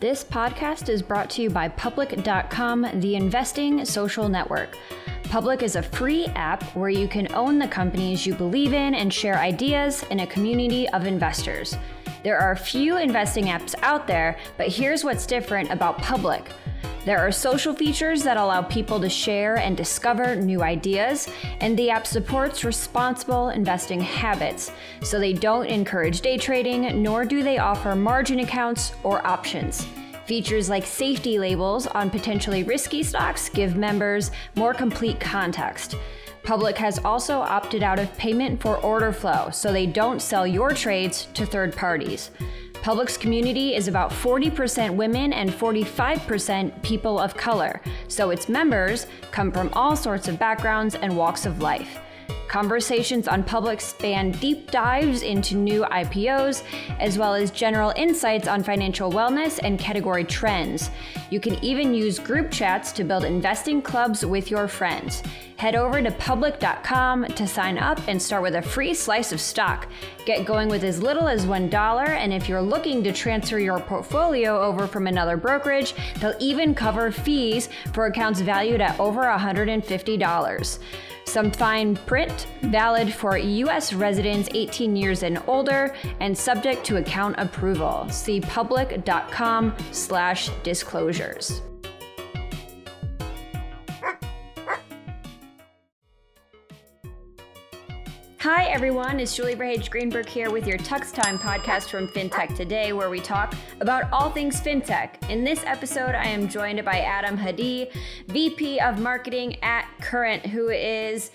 This podcast is brought to you by Public.com, the investing social network. Public is a free app where you can own the companies you believe in and share ideas in a community of investors. There are few investing apps out there, but here's what's different about Public. There are social features that allow people to share and discover new ideas, and the app supports responsible investing habits, so they don't encourage day trading, nor do they offer margin accounts or options. Features like safety labels on potentially risky stocks give members more complete context. Public has also opted out of payment for order flow, so they don't sell your trades to third parties. Public's community is about 40% women and 45% people of color, so its members come from all sorts of backgrounds and walks of life. Conversations on Public span deep dives into new IPOs, as well as general insights on financial wellness and category trends. You can even use group chats to build investing clubs with your friends. Head over to public.com to sign up and start with a free slice of stock. Get going with as little as $1, and if you're looking to transfer your portfolio over from another brokerage, they'll even cover fees for accounts valued at over $150. Some fine print, valid for U.S. residents 18 years and older, and subject to account approval. See public.com/disclosures. Hi, everyone. It's Julie Verhage Greenberg here with your Tux Time podcast from FinTech Today, where we talk about all things FinTech. In this episode, I am joined by Adam Hadi, VP of Marketing at Current, who is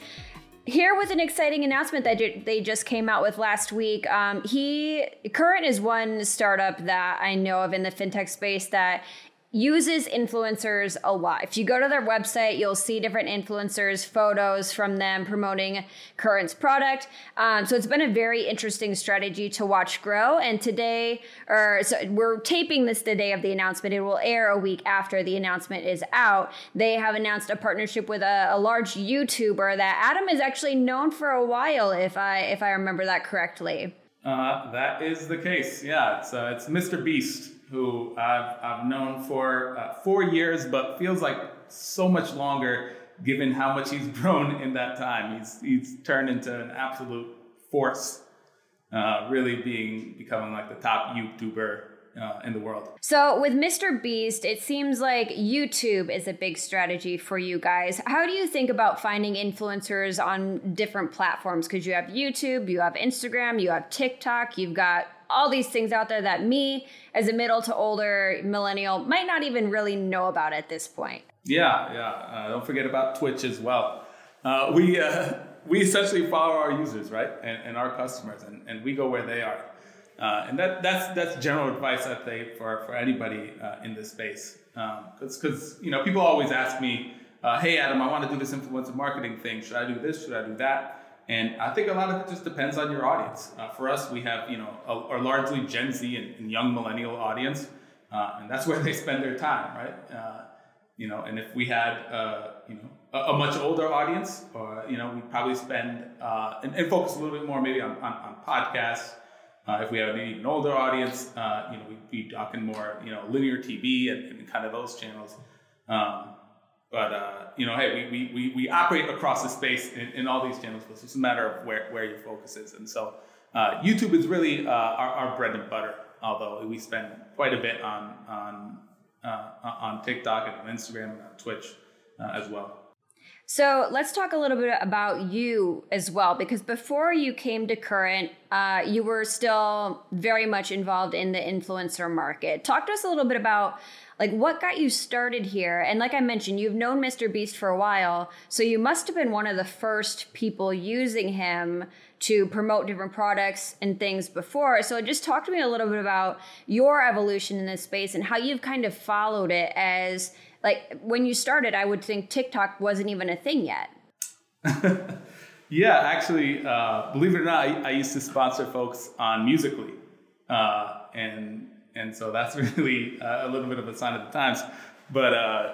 here with an exciting announcement that they just came out with last week. Um, he Current is one startup that I know of in the fintech space that uses influencers a lot. If you go to their website, you'll see different influencers, photos from them promoting Current's product. Um, so it's been a very interesting strategy to watch grow. And today, or so we're taping this the day of the announcement. It will air a week after the announcement is out. They have announced a partnership with a, a large YouTuber that Adam is actually known for a while, if I if I remember that correctly. Uh, that is the case. Yeah, it's uh, it's Mr. Beast who I've, I've known for uh, four years, but feels like so much longer given how much he's grown in that time. He's, he's turned into an absolute force, uh, really being becoming like the top YouTuber uh, in the world. So, with Mr. Beast, it seems like YouTube is a big strategy for you guys. How do you think about finding influencers on different platforms? Because you have YouTube, you have Instagram, you have TikTok, you've got all these things out there that me, as a middle to older millennial, might not even really know about at this point. Yeah, yeah. Uh, don't forget about Twitch as well. Uh, we uh, we essentially follow our users, right, and, and our customers, and, and we go where they are. Uh, and that, that's that's general advice I think for, for anybody uh, in this space. Because um, because you know people always ask me, uh, hey Adam, I want to do this influencer marketing thing. Should I do this? Should I do that? And I think a lot of it just depends on your audience. Uh, for us, we have you know a, largely Gen Z and, and young millennial audience, uh, and that's where they spend their time, right? Uh, you know, and if we had you know a, a, much older audience, or you know, we probably spend and, and, focus a little bit more maybe on, on, on podcasts. Uh, if we have an even older audience, you know, we'd be talking more you know linear TV and, and kind of those channels. Um, but uh, you know, hey, we, we, we, operate across the space in, in, all these channels, but it's just a matter of where, where your focus is. And so uh, YouTube is really uh, our, our, bread and butter, although we spend quite a bit on on uh, on TikTok and on Instagram and on Twitch uh, as well. So let's talk a little bit about you as well, because before you came to Current, uh, you were still very much involved in the influencer market. Talk to us a little bit about like what got you started here and like i mentioned you've known mr beast for a while so you must have been one of the first people using him to promote different products and things before so just talk to me a little bit about your evolution in this space and how you've kind of followed it as like when you started i would think tiktok wasn't even a thing yet yeah actually uh, believe it or not I, I, used to sponsor folks on Musical.ly uh, and and so that's really uh, a little bit of a sign of the times. But uh,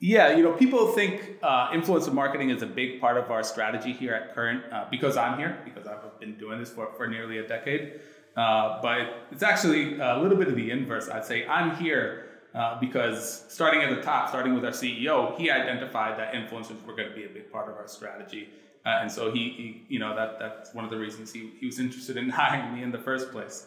yeah, you know, people think uh, influencer marketing is a big part of our strategy here at Current uh, because I'm here, because I've been doing this for, for nearly a decade. But it's actually a little bit of the inverse. I'd say I'm here uh, because starting at the top, starting with our CEO, he identified that influencers were going to be a big part of our strategy. Uh, and so he, he, you know, that that's one of the reasons he, he was interested in hiring me in the first place.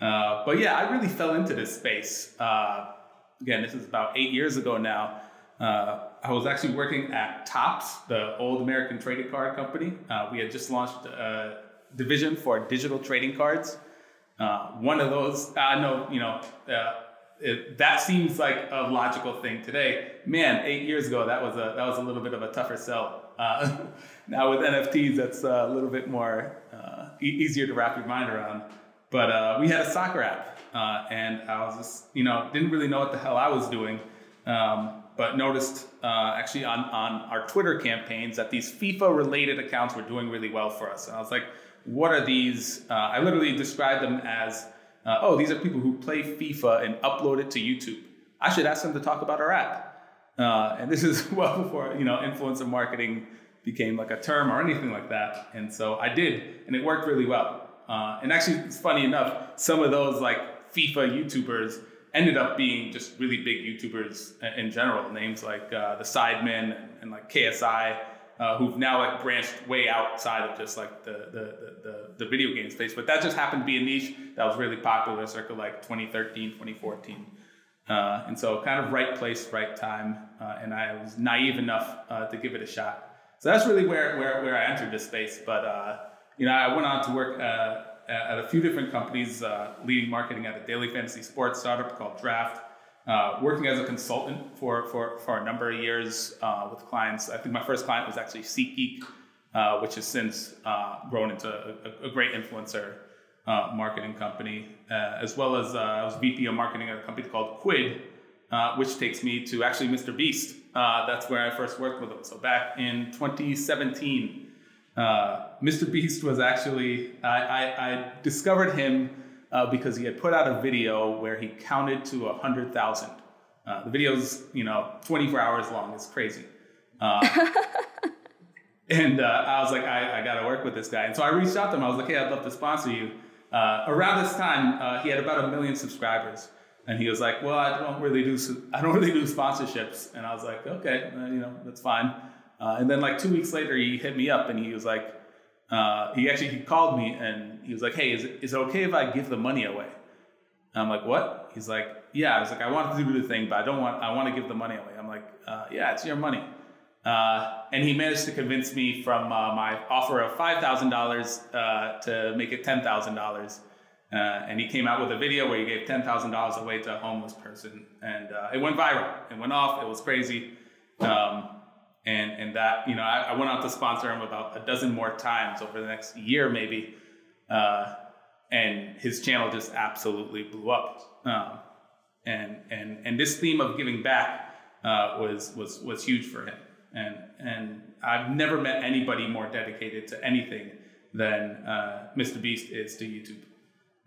Uh, but yeah, I really fell into this space. Uh, again, this is about eight years ago now. Uh, I was actually working at Topps, the old American trading card company. Uh, we had just launched a division for digital trading cards. One of those, I know, you know, it, that seems like a logical thing today. Man, eight years ago, that was a that was a little bit of a tougher sell. Uh, now with NFTs, that's a little bit more uh, e- easier to wrap your mind around. But uh, we had a soccer app, uh, and I was just you know didn't really know what the hell I was doing, um, but noticed uh, actually on on our Twitter campaigns that these FIFA related accounts were doing really well for us, and I was like, what are these? Uh, I literally described them as uh, oh, these are people who play FIFA and upload it to YouTube. I should ask them to talk about our app. Uh, and this is well before you know influencer marketing became like a term or anything like that. And so I did, and it worked really well. Uh, and actually, it's funny enough, some of those like FIFA YouTubers ended up being just really big YouTubers in general. Names like uh, the Sidemen and like KSI uh, who've now like branched way outside of just like the, the, the, the, video game space. But that just happened to be a niche that was really popular circa like 2013, 2014. Uh, and so kind of right place, right time. Uh, and I was naive enough uh, to give it a shot. So that's really where, where, where I entered this space. But, uh, you know, I went on to work uh, at a few different companies, leading marketing at a daily fantasy sports startup called Draft uh, working as a consultant for, for, for a number of years uh, with clients. I think my first client was actually SeatGeek, uh, which has since uh, grown into a, a great influencer uh, marketing company, as well as I was VP of marketing at a company called Quidd, which takes me to actually Mr. Beast. that's where I first worked with him. So back in 2017, Mr. Beast was actually, I, I, I discovered him uh, because he had put out a video where he counted to 100,000. Uh, the video's, you know, 24 hours long. It's crazy. Uh, and uh, I was like, I, I got to work with this guy. And so I reached out to him. I was like, hey, I'd love to sponsor you. Uh, around this time, uh, he had about a million subscribers. And he was like, well, I don't really do, I don't really do sponsorships. And I was like, okay, you know, that's fine. and then like two weeks later, he hit me up and he was like, uh, he actually he called me and he was like, "Hey, is it, is it okay if I give the money away?" And I'm like, "What?" He's like, "Yeah." I was like, "I want to do the thing, but I don't want. I want to give the money away." I'm like, uh, "Yeah, it's your money." Uh, and he managed to convince me from uh, my offer of five thousand uh, dollars to make it ten thousand dollars. Uh, and he came out with a video where he gave ten thousand dollars away to a homeless person, and it went viral. It went off. It was crazy. Um, and and that you know I, I, went out to sponsor him about a dozen more times over the next year maybe uh, and his channel just absolutely blew up um, and and and this theme of giving back uh, was was was huge for him and and I've never met anybody more dedicated to anything than uh, Mr. Beast is to YouTube.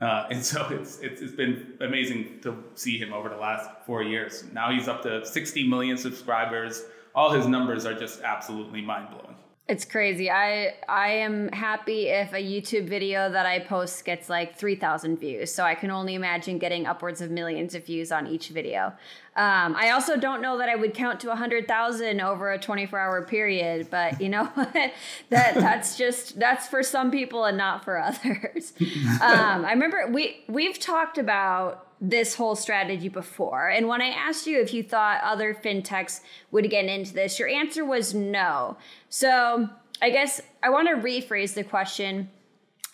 Uh, and so it's, it's, it's been amazing to see him over the last four years. Now he's up to 60 million subscribers all his numbers are just absolutely mind blowing. It's crazy. I I am happy if a YouTube video that I post gets like 3,000 views. So I can only imagine getting upwards of millions of views on each video. Um, I also don't know that I would count to 100,000 over a 24 hour period, but you know what? that that's just that's for some people and not for others. Um, I remember we we've talked about this whole strategy before. And when I asked you if you thought other fintechs would get into this, your answer was no. So I guess I want to rephrase the question.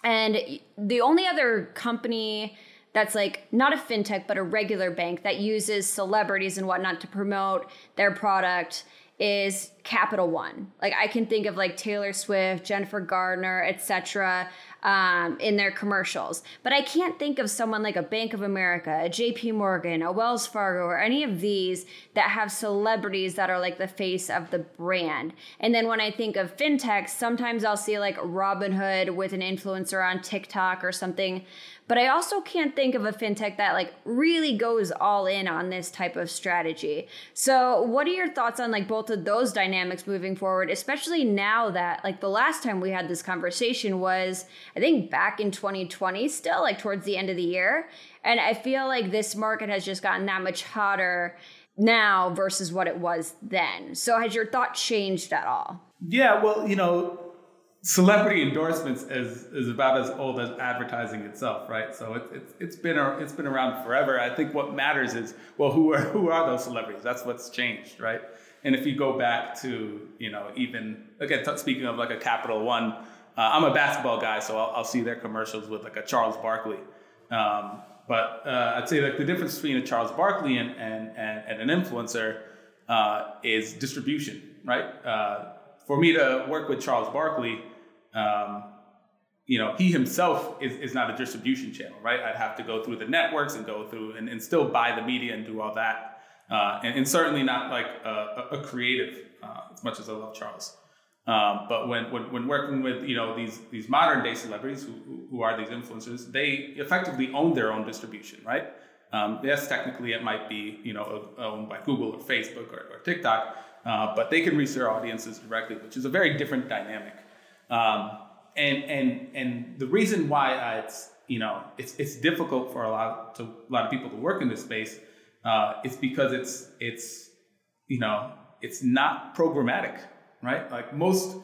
And the only other company that's like not a fintech, but a regular bank that uses celebrities and whatnot to promote their product is Capital One. Like I can think of like Taylor Swift, Jennifer Garner, etc um, in their commercials. But I can't think of someone like a Bank of America, a JP Morgan, a Wells Fargo, or any of these that have celebrities that are like the face of the brand. And then when I think of fintech, sometimes I'll see like Robinhood with an influencer on TikTok or something. But I also can't think of a fintech that like really goes all in on this type of strategy. So, what are your thoughts on like both of those dynamics? Dynamics moving forward, especially now that like the last time we had this conversation was I think back in 2020 still like towards the end of the year and I feel like this market has just gotten that much hotter now versus what it was then. So has your thought changed at all? Yeah, well, you know, celebrity endorsements is is about as old as advertising itself, right? So it's it's been it's been around forever. I think what matters is well, who are who are those celebrities? That's what's changed, right? And if you go back to you know even again t- speaking of like a Capital One, uh, I'm a basketball guy, so I'll, I'll, see their commercials with like a Charles Barkley. Um, but uh, I'd say like the difference between a Charles Barkley and and and, and an influencer uh, is distribution, right? Uh, for me to work with Charles Barkley, um, you know, he himself is, is not a distribution channel, right? I'd have to go through the networks and go through and, and still buy the media and do all that. Uh, and, and, certainly not like a, a creative, uh, as much as I love Charles. Um, but when, when, when, working with you know these these modern day celebrities who, who are these influencers, they effectively own their own distribution, right? Um, yes, technically it might be you know owned by Google or Facebook or, or TikTok, uh, but they can reach their audiences directly, which is a very different dynamic. Um, and and and the reason why it's you know it's it's difficult for a lot to a lot of people to work in this space uh, is because it's it's you know it's not programmatic, right? Like most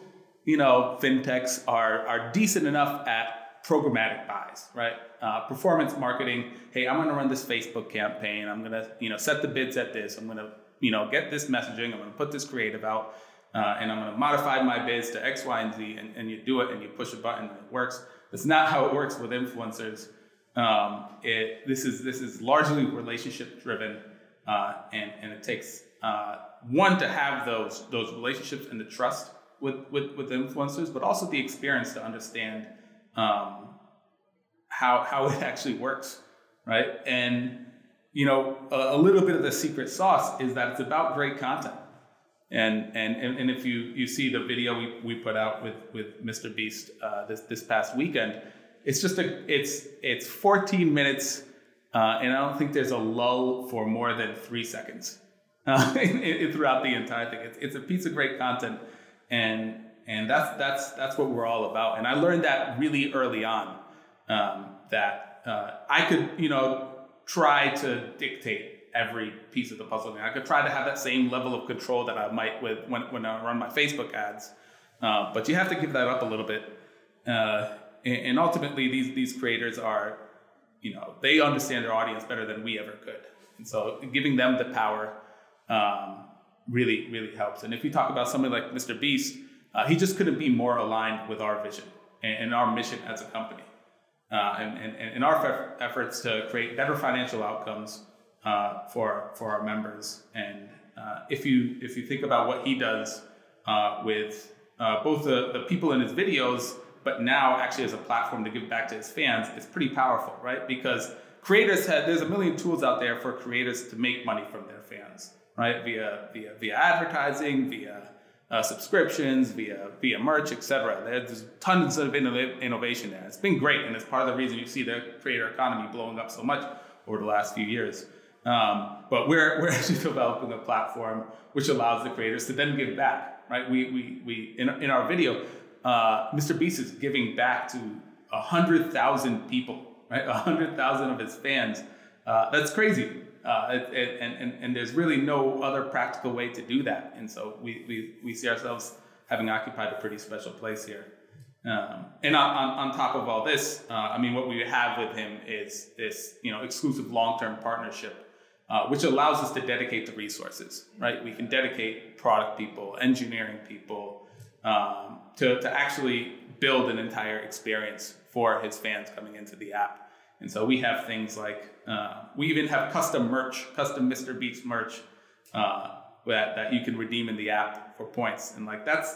you know fintechs are are decent enough at programmatic buys, right? Uh, performance marketing. Hey, I'm going to run this Facebook campaign. I'm going to you know set the bids at this. I'm going to you know get this messaging. I'm going to put this creative out uh, and I'm going to modify my bids to X, Y, and Z, and, and you do it and you push a button and it works. That's not how it works with influencers. Um, it, this is this is largely relationship driven, uh, and and it takes uh, one to have those those relationships and the trust with with with influencers, but also the experience to understand um, how how it actually works, right? And you know, a, a little bit of the secret sauce is that it's about great content. And, and, and if you, you see the video we, we put out with, with Mr. Beast uh, this, this past weekend, it's just a, it's, it's 14 minutes, uh, and I don't think there's a lull for more than three seconds uh, throughout the entire thing. It's, it's a piece of great content, and, and that's, that's, that's what we're all about. And I learned that really early on, um, that uh, I could, you know, try to dictate every piece of the puzzle. I could try to have that same level of control that I might with when, when I run my Facebook ads, uh, but you have to give that up a little bit. Uh, and, and, ultimately, these these creators are, you know, they understand their audience better than we ever could, and so giving them the power um, really really helps. And if you talk about somebody like Mr. Beast, uh, he just couldn't be more aligned with our vision and, and our mission as a company. Uh, and, and, and, our efforts to create better financial outcomes uh, for for our members. And uh, if you if you think about what he does uh, with uh, both the, the people in his videos, but now actually as a platform to give back to his fans, it's pretty powerful, right? Because creators have there's a million tools out there for creators to make money from their fans, right? Via via via advertising, via uh, subscriptions, via via merch, etc. There's tons of innovation there. It's been great, and it's part of the reason you see the creator economy blowing up so much over the last few years. Um, but we're, we're actually developing a platform which allows the creators to then give back, right? We, we, we in, in our video, uh, Mr. Beast is giving back to 100,000 people, right? 100,000 of his fans. Uh, that's crazy. Uh, it, it, and, and, and there's really no other practical way to do that. And so we, we, we see ourselves having occupied a pretty special place here. Um, and on, on, top of all this, uh, I mean, what we have with him is this, you know, exclusive long-term partnership uh, which allows us to dedicate the resources, right? We can dedicate product people, engineering people um, to, to actually build an entire experience for his fans coming into the app. And so we have things like, uh, we even have custom merch, custom Mr. Beast merch uh, that, that you can redeem in the app for points. And like that's,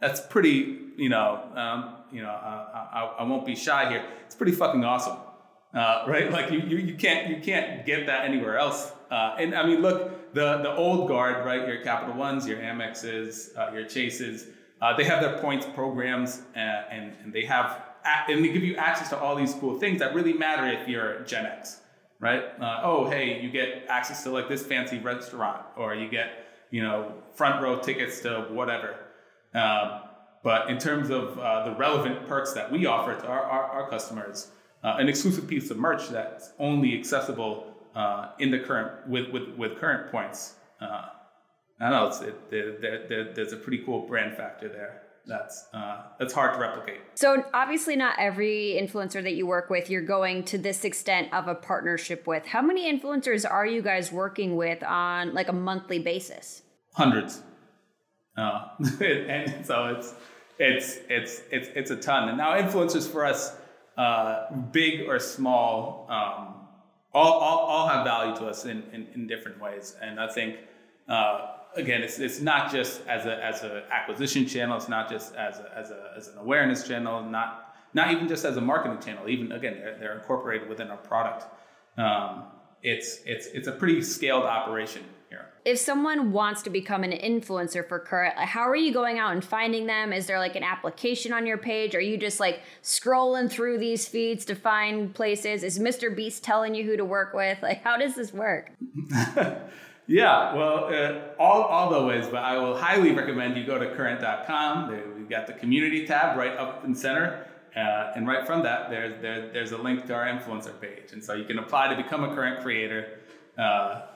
that's pretty, you know, um, you know, uh, I, I won't be shy here. It's pretty fucking awesome uh, right? Like you, you, you can't you can't get that anywhere else. Uh, and I mean, look, the the old guard, right? Your Capital Ones, your Amexes, uh, your Chases, uh, they have their points programs, uh, and and they have and they give you access to all these cool things that really matter if you're Gen X, right? Uh, oh, hey, you get access to like this fancy restaurant, or you get you know, front row tickets to whatever. Um, but in terms of the relevant perks that we offer to our, our, our customers, an exclusive piece of merch that's only accessible uh, in the current with, with, with current points. Uh, I know it's, it, there, there, there's a pretty cool brand factor there that's uh, that's hard to replicate. So obviously, not every influencer that you work with, you're going to this extent of a partnership with. How many influencers are you guys working with on like a monthly basis? Hundreds. Uh, and so it's it's it's it's it's a ton. And now influencers for us, uh, big or small, um, all, all all have value to us in, in, in different ways. And I think uh, again, it's, it's not just as a as an acquisition channel. It's not just as a, as a as an awareness channel. Not not even just as a marketing channel. Even again, they're, they're incorporated within our product. Um, it's it's it's a pretty scaled operation here. If someone wants to become an influencer for Current, how are you going out and finding them? Is there like an application on your page? Are you just like scrolling through these feeds to find places? Is Mr. Beast telling you who to work with? Like, how does this work? Yeah, well, uh, all, all the ways, but I will highly recommend you go to current.com. We've got the community tab right up in center. Uh, and right from that, there's, there, there's a link to our influencer page. And so you can apply to become a current creator. Uh,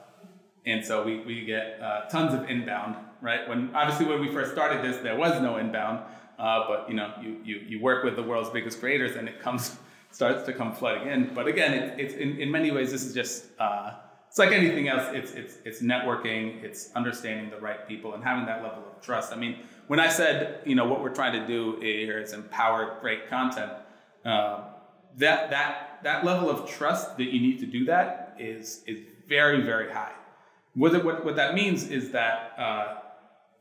and so we, we get uh, tons of inbound, right? When Obviously, when we first started this, there was no inbound. Uh, but you know, you, you, you work with the world's biggest creators and it comes starts to come flooding in. But again, it, it's in, in many ways, this is just uh, it's like anything else. It's it's it's networking. It's understanding the right people and having that level of trust. I mean, when I said you know what we're trying to do here is empower great content. Uh, that that that level of trust that you need to do that is is very very high. What what, what that means is that, uh,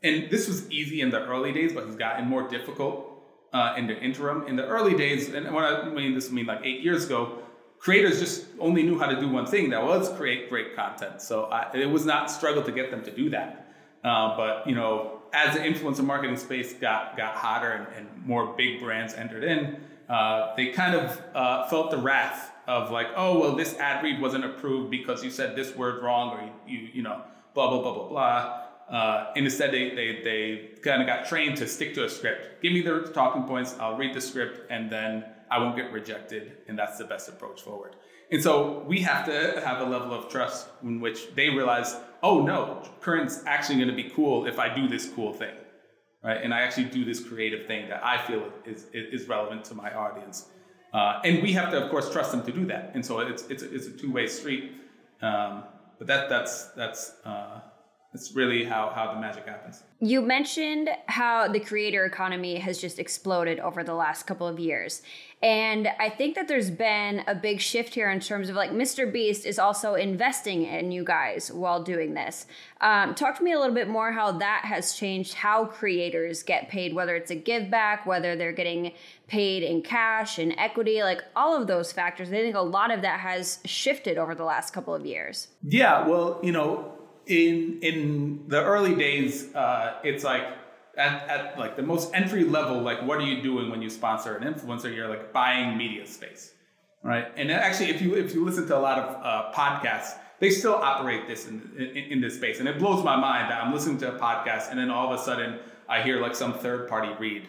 and this was easy in the early days, but it's gotten more difficult uh, in the interim. In the early days, and when I mean this, I mean like eight years ago creators just only knew how to do one thing that was create great content so I, it was not struggle to get them to do that uh, but you know as the influencer marketing space got got hotter and, and more big brands entered in uh, they kind of uh, felt the wrath of like oh well this ad read wasn't approved because you said this word wrong or you you, know blah blah blah blah blah uh, and instead they, they, they kind of got trained to stick to a script give me the talking points i'll read the script and then I won't get rejected, and that's the best approach forward. And so we have to have a level of trust in which they realize, oh no, current's actually going to be cool if I do this cool thing, right? And I actually do this creative thing that I feel is is relevant to my audience. Uh, and we have to, of course, trust them to do that. And so it's it's it's a two way street. Um, but that that's that's uh, it's really how, how the magic happens. You mentioned how the creator economy has just exploded over the last couple of years. And I think that there's been a big shift here in terms of like Mr. Beast is also investing in you guys while doing this. Um, talk to me a little bit more how that has changed how creators get paid, whether it's a give back, whether they're getting paid in cash and equity, like all of those factors. I think a lot of that has shifted over the last couple of years. Yeah, well, you know, in in the early days, uh, it's like at, at like the most entry level, like what are you doing when you sponsor an influencer? You're like buying media space, right? And actually, if you if you listen to a lot of uh, podcasts, they still operate this in, in, in this space, and it blows my mind that I'm listening to a podcast, and then all of a sudden I hear like some third party read,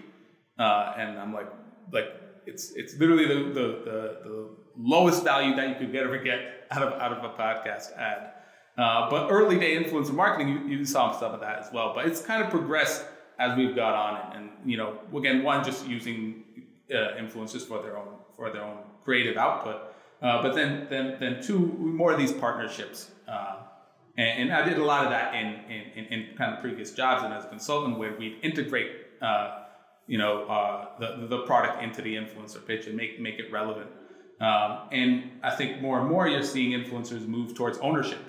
uh, and I'm like like it's it's literally the, the the, the lowest value that you could ever get out of out of a podcast ad. Uh, but early day influencer marketing, you, you, saw some of that as well. But it's kind of progressed as we've got on, and, and you know, again, one just using uh, influencers for their own for their own creative output, uh, but then then then two more of these partnerships. Uh, and, and, I did a lot of that in, in, in, kind of previous jobs and as a consultant, where we integrate, uh, you know, uh, the the product into the influencer pitch and make make it relevant. Um, and I think more and more you're seeing influencers move towards ownership.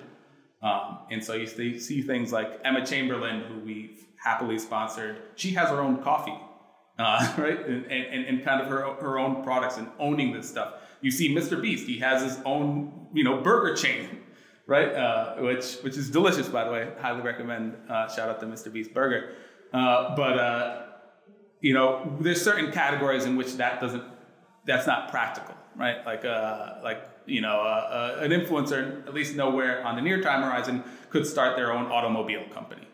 Um, and so you see things like Emma Chamberlain, who we've happily sponsored. She has her own coffee, uh, right? And, and, and kind of her, her own products and owning this stuff. You see Mr. Beast, he has his own, you know, burger chain, right? Uh, which, which is delicious, by the way. Highly recommend, uh, shout out to Mr. Beast Burger. Uh, but, uh, you know, there's certain categories in which that doesn't, that's not practical, right? Like, uh, like you know, uh, uh, an influencer, at least nowhere on the near time horizon, could start their own automobile company,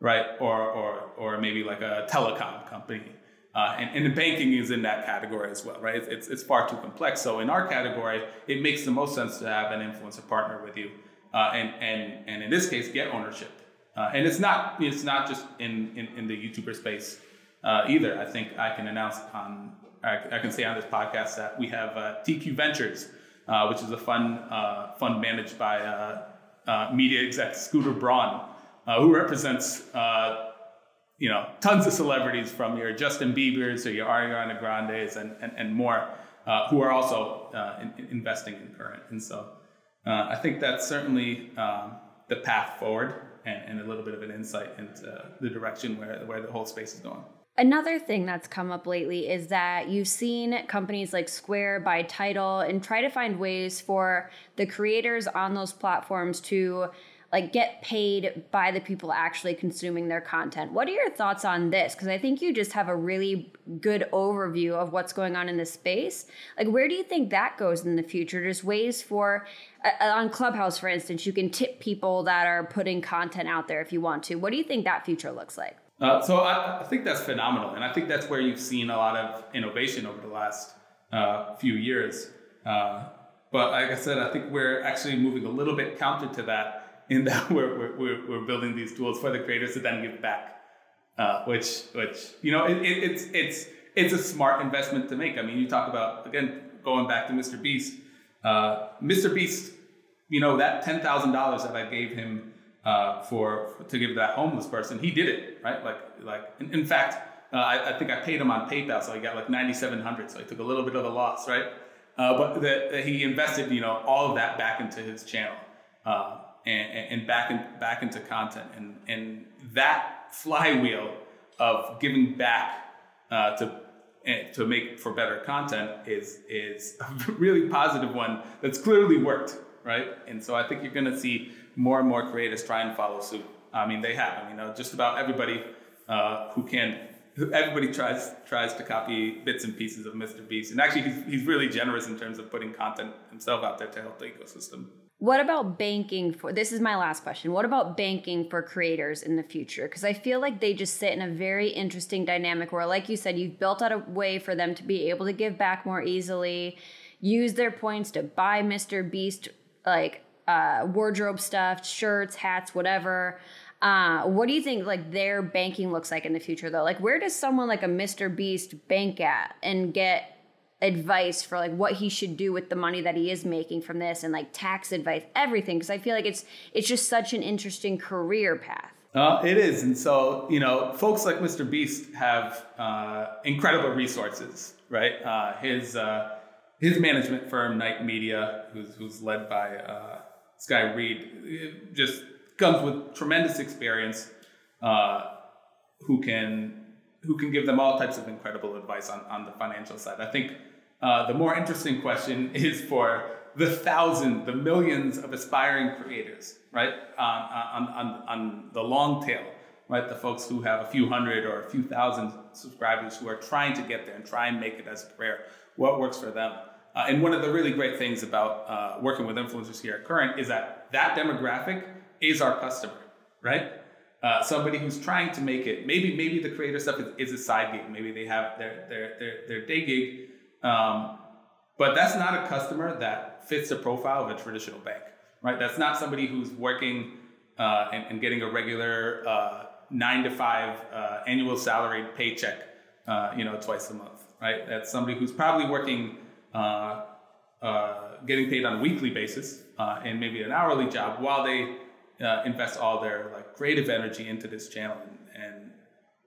right? Or or or maybe like a telecom company. Uh, and, and banking is in that category as well, right? It's, it's, far too complex. So in our category, it makes the most sense to have an influencer partner with you, uh, and and and in this case, get ownership. Uh, and it's not it's not just in in, in the YouTuber space uh, either. I think I can announce on I, I, can say on this podcast that we have TQ Ventures, uh, which is a fund fund managed by media exec Scooter Braun, who represents you know, tons of celebrities from your Justin Bieber's or your Ariana Grande's and, and, and more uh, who are also uh, in, investing in Current. And so uh, I think that's certainly um, the path forward and, and, a little bit of an insight into the direction where, where the whole space is going. Another thing that's come up lately is that you've seen companies like Square buy Tidal and try to find ways for the creators on those platforms to like get paid by the people actually consuming their content. What are your thoughts on this? Because I think you just have a really good overview of what's going on in this space. Like, where do you think that goes in the future? Just ways for uh, on Clubhouse, for instance, you can tip people that are putting content out there if you want to. What do you think that future looks like? Uh, so I, I, think that's phenomenal, and I think that's where you've seen a lot of innovation over the last uh, few years. Uh, but like I said, I think we're actually moving a little bit counter to that in that we're, we're, we're building these tools for the creators to then give back, uh, which which you know it, it, it's it's it's a smart investment to make. I mean, you talk about again going back to Mr. Beast. Uh, Mr. Beast, you know that ten thousand dollars that I gave him uh, for, to give that homeless person, he did it right. Like like in, in fact. Uh, I, I, think I paid him on PayPal, so I got like ninety seven hundred. So I took a little bit of a loss, right? Uh, but that, that he invested, you know, all of that back into his channel. Uh, and, and back in, back into content. And, and that flywheel of giving back uh, to eh, to make for better content is is a really positive one that's clearly worked, right? And so I think you're going to see more and more creators try and follow suit. I mean, they have. I mean, you know, just about everybody uh, who can. Everybody tries tries to copy bits and pieces of Mr. Beast, and actually, he's, he's really generous in terms of putting content himself out there to help the ecosystem. What about banking for this is my last question. What about banking for creators in the future? Because I feel like they just sit in a very interesting dynamic where, like you said, you've built out a way for them to be able to give back more easily, use their points to buy Mr. Beast like uh, wardrobe stuff, shirts, hats, whatever. Uh, what do you think like their banking looks like in the future though? Like where does someone like a Mr. Beast bank at and get advice for like what he should do with the money that he is making from this and like tax advice everything because i feel like it's it's just such an interesting career path uh, it is and so you know folks like mr beast have uh, incredible resources right uh, his uh, his management firm Night Media who's, who's led by uh, sky reed just comes with tremendous experience uh, who can who can give them all types of incredible advice on, on the financial side. I think uh, the more interesting question is for the thousands, the millions of aspiring creators, right? on, on, on the long tail, right? The folks who have a few hundred or a few thousand subscribers who are trying to get there and try and make it as a career. What works for them? Uh, and one of the really great things about uh, working with influencers here at Current is that that demographic is our customer, right? Uh, somebody who's trying to make it. Maybe maybe the creator stuff is, is, a side gig. Maybe they have their their their, their day gig, um, but that's not a customer that fits the profile of a traditional bank, right? That's not somebody who's working uh, and, and, getting a regular uh, nine to five uh, annual salary paycheck, you know, twice a month, right? That's somebody who's probably working. getting paid on a weekly basis and maybe an hourly job while they uh, invest all their like creative energy into this channel. And, and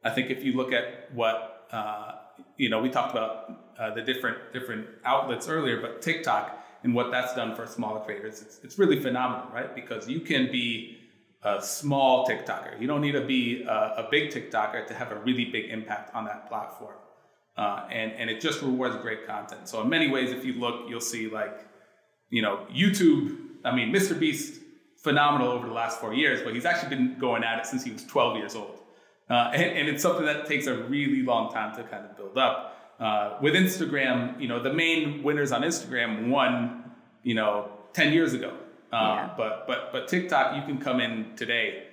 I think if you look at what uh, you know, we talked about uh, the different different outlets earlier, but TikTok and what that's done for smaller creators, it's, it's really phenomenal, right? Because you can be a small TikToker. You don't need to be a, a big TikToker to have a really big impact on that platform. Uh, and, and it just rewards great content. So in many ways, if you look, you'll see like, you know, YouTube. I mean, Mr. Beast phenomenal over the last four years, but he's actually been going at it since he was 12 years old. Uh, and, and, it's something that takes a really long time to kind of build up. Uh, with Instagram, you know, the main winners on Instagram won, you know, 10 years ago. Uh, yeah. But but but TikTok, you can come in today,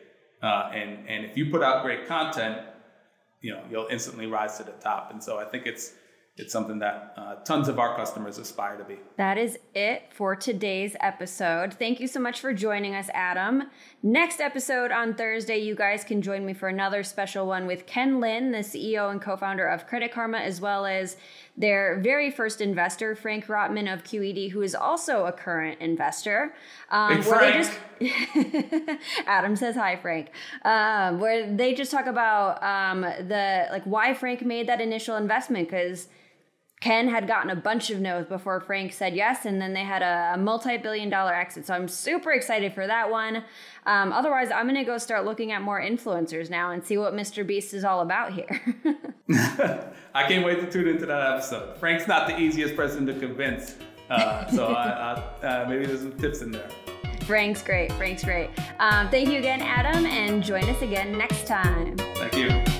uh, and and if you put out great content, you know you'll instantly rise to the top. And so I think it's it's something that uh, tons of our customers aspire to be. That is it for today's episode. Thank you so much for joining us, Adam. Next episode on Thursday, you guys can join me for another special one with Ken Lin, the CEO and co founder of Credit Karma, as well as their very first investor, Frank Rotman of QED, who is also a current investor. Um, Frank. Just, Adam says hi, Frank. Um, where they just talk about um, the like why Frank made that initial investment because Ken had gotten a bunch of no's before Frank said yes, and then they had a, a multi billion dollar exit. So I'm super excited for that one. Um, otherwise, I'm going to go start looking at more influencers now and see what Mr. Beast is all about here. I can't wait to tune into that episode. Frank's not the easiest person to convince. Uh, so I, I, uh, maybe there's some tips in there. Frank's great. Frank's great. Um, thank you again, Adam, and join us again next time. Thank you.